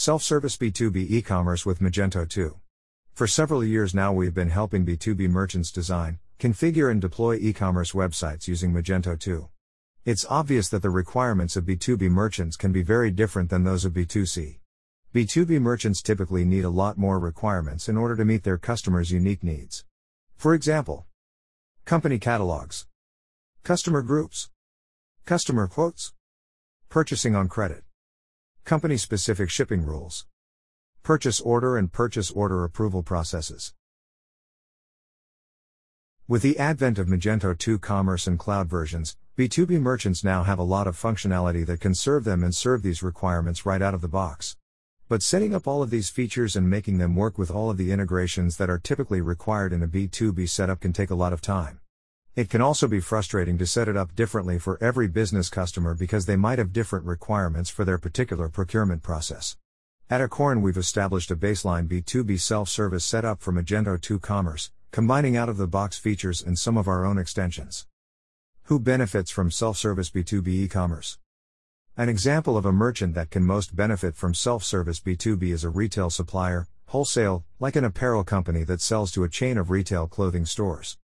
Self service B2B e commerce with Magento 2. For several years now, we've been helping B2B merchants design, configure, and deploy e commerce websites using Magento 2. It's obvious that the requirements of B2B merchants can be very different than those of B2C. B2B merchants typically need a lot more requirements in order to meet their customers' unique needs. For example, company catalogs, customer groups, customer quotes, purchasing on credit, company specific shipping rules, purchase order and purchase order approval processes. With the advent of Magento 2 commerce and cloud versions, B2B merchants now have a lot of functionality that can serve them and serve these requirements right out of the box. But setting up all of these features and making them work with all of the integrations that are typically required in a B2B setup can take a lot of time. It can also be frustrating to set it up differently for every business customer because they might have different requirements for their particular procurement process. At Acorn, we've established a baseline B2B self service setup for Magento 2 Commerce, combining out of the box features and some of our own extensions. Who benefits from self service B2B e commerce? An example of a merchant that can most benefit from self service B2B is a retail supplier, wholesale, like an apparel company that sells to a chain of retail clothing stores.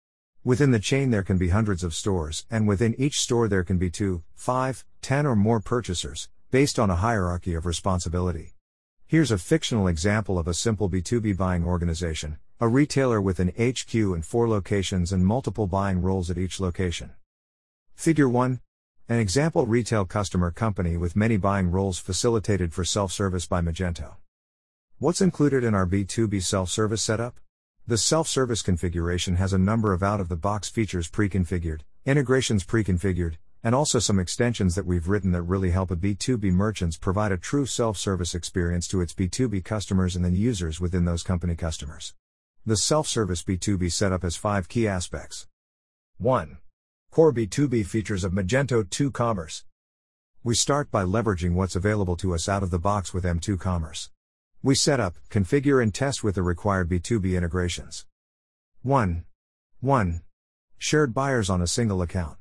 Within the chain, there can be hundreds of stores, and within each store, there can be two, five, ten, or more purchasers, based on a hierarchy of responsibility. Here's a fictional example of a simple B2B buying organization a retailer with an HQ and four locations and multiple buying roles at each location. Figure 1 an example retail customer company with many buying roles facilitated for self service by Magento. What's included in our B2B self service setup? The self service configuration has a number of out of the box features pre configured, integrations pre configured, and also some extensions that we've written that really help a B2B merchants provide a true self service experience to its B2B customers and then users within those company customers. The self service B2B setup has five key aspects. 1. Core B2B features of Magento 2 Commerce. We start by leveraging what's available to us out of the box with M2 Commerce. We set up, configure, and test with the required B2B integrations. 1. 1. Shared buyers on a single account.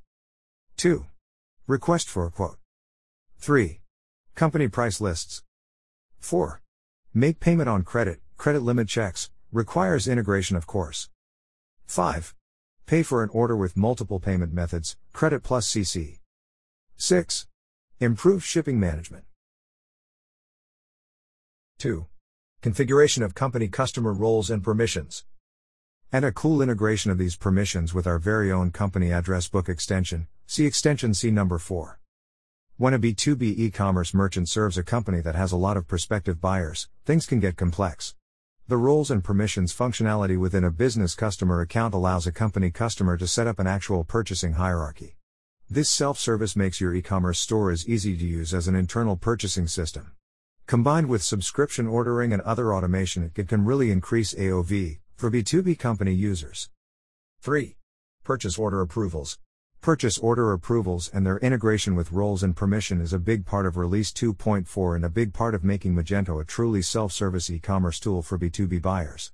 2. Request for a quote. 3. Company price lists. 4. Make payment on credit, credit limit checks, requires integration of course. 5. Pay for an order with multiple payment methods, credit plus CC. 6. Improve shipping management. 2. Configuration of company customer roles and permissions. And a cool integration of these permissions with our very own company address book extension, see extension C number 4. When a B2B e commerce merchant serves a company that has a lot of prospective buyers, things can get complex. The roles and permissions functionality within a business customer account allows a company customer to set up an actual purchasing hierarchy. This self service makes your e commerce store as easy to use as an internal purchasing system. Combined with subscription ordering and other automation, it can really increase AOV for B2B company users. 3. Purchase order approvals. Purchase order approvals and their integration with roles and permission is a big part of Release 2.4 and a big part of making Magento a truly self service e commerce tool for B2B buyers.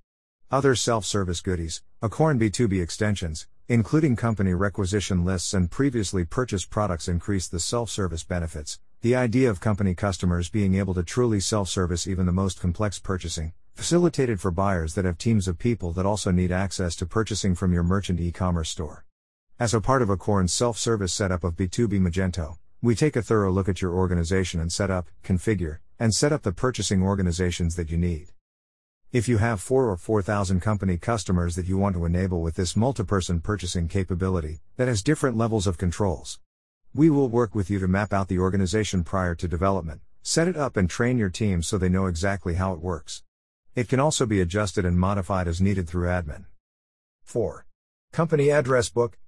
Other self service goodies, Acorn B2B extensions, including company requisition lists and previously purchased products, increase the self service benefits. The idea of company customers being able to truly self service even the most complex purchasing, facilitated for buyers that have teams of people that also need access to purchasing from your merchant e commerce store. As a part of Acorn's self service setup of B2B Magento, we take a thorough look at your organization and set up, configure, and set up the purchasing organizations that you need. If you have 4 or 4,000 company customers that you want to enable with this multi-person purchasing capability that has different levels of controls, we will work with you to map out the organization prior to development, set it up and train your team so they know exactly how it works. It can also be adjusted and modified as needed through admin. 4. Company address book,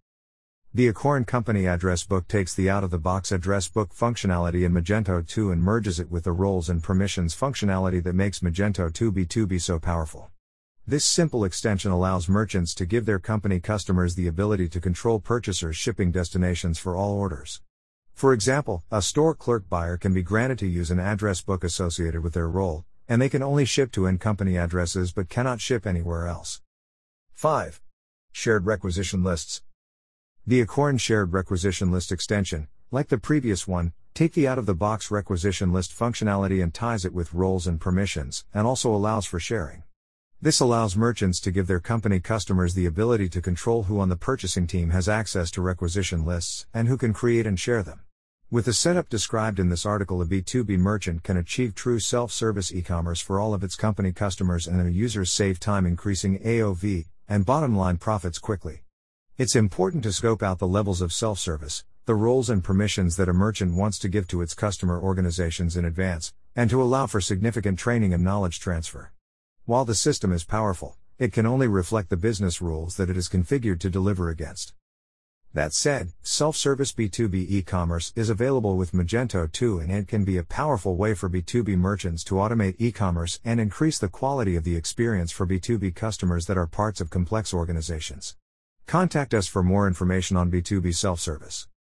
the Acorn Company address book takes the out of the box address book functionality in Magento 2 and merges it with the roles and permissions functionality that makes Magento 2 B2B so powerful. This simple extension allows merchants to give their company customers the ability to control purchasers' shipping destinations for all orders. For example, a store clerk buyer can be granted to use an address book associated with their role, and they can only ship to in company addresses but cannot ship anywhere else. 5. Shared requisition lists. The Acorn Shared Requisition List extension, like the previous one, take the out of the box requisition list functionality and ties it with roles and permissions, and also allows for sharing. This allows merchants to give their company customers the ability to control who on the purchasing team has access to requisition lists and who can create and share them. With the setup described in this article, a B2B merchant can achieve true self service e commerce for all of its company customers and their users save time, increasing AOV and bottom line profits quickly. It's important to scope out the levels of self service, the roles and permissions that a merchant wants to give to its customer organizations in advance, and to allow for significant training and knowledge transfer. While the system is powerful, it can only reflect the business rules that it is configured to deliver against. That said, self-service B2B e-commerce is available with Magento 2 and it can be a powerful way for B2B merchants to automate e-commerce and increase the quality of the experience for B2B customers that are parts of complex organizations. Contact us for more information on B2B self-service.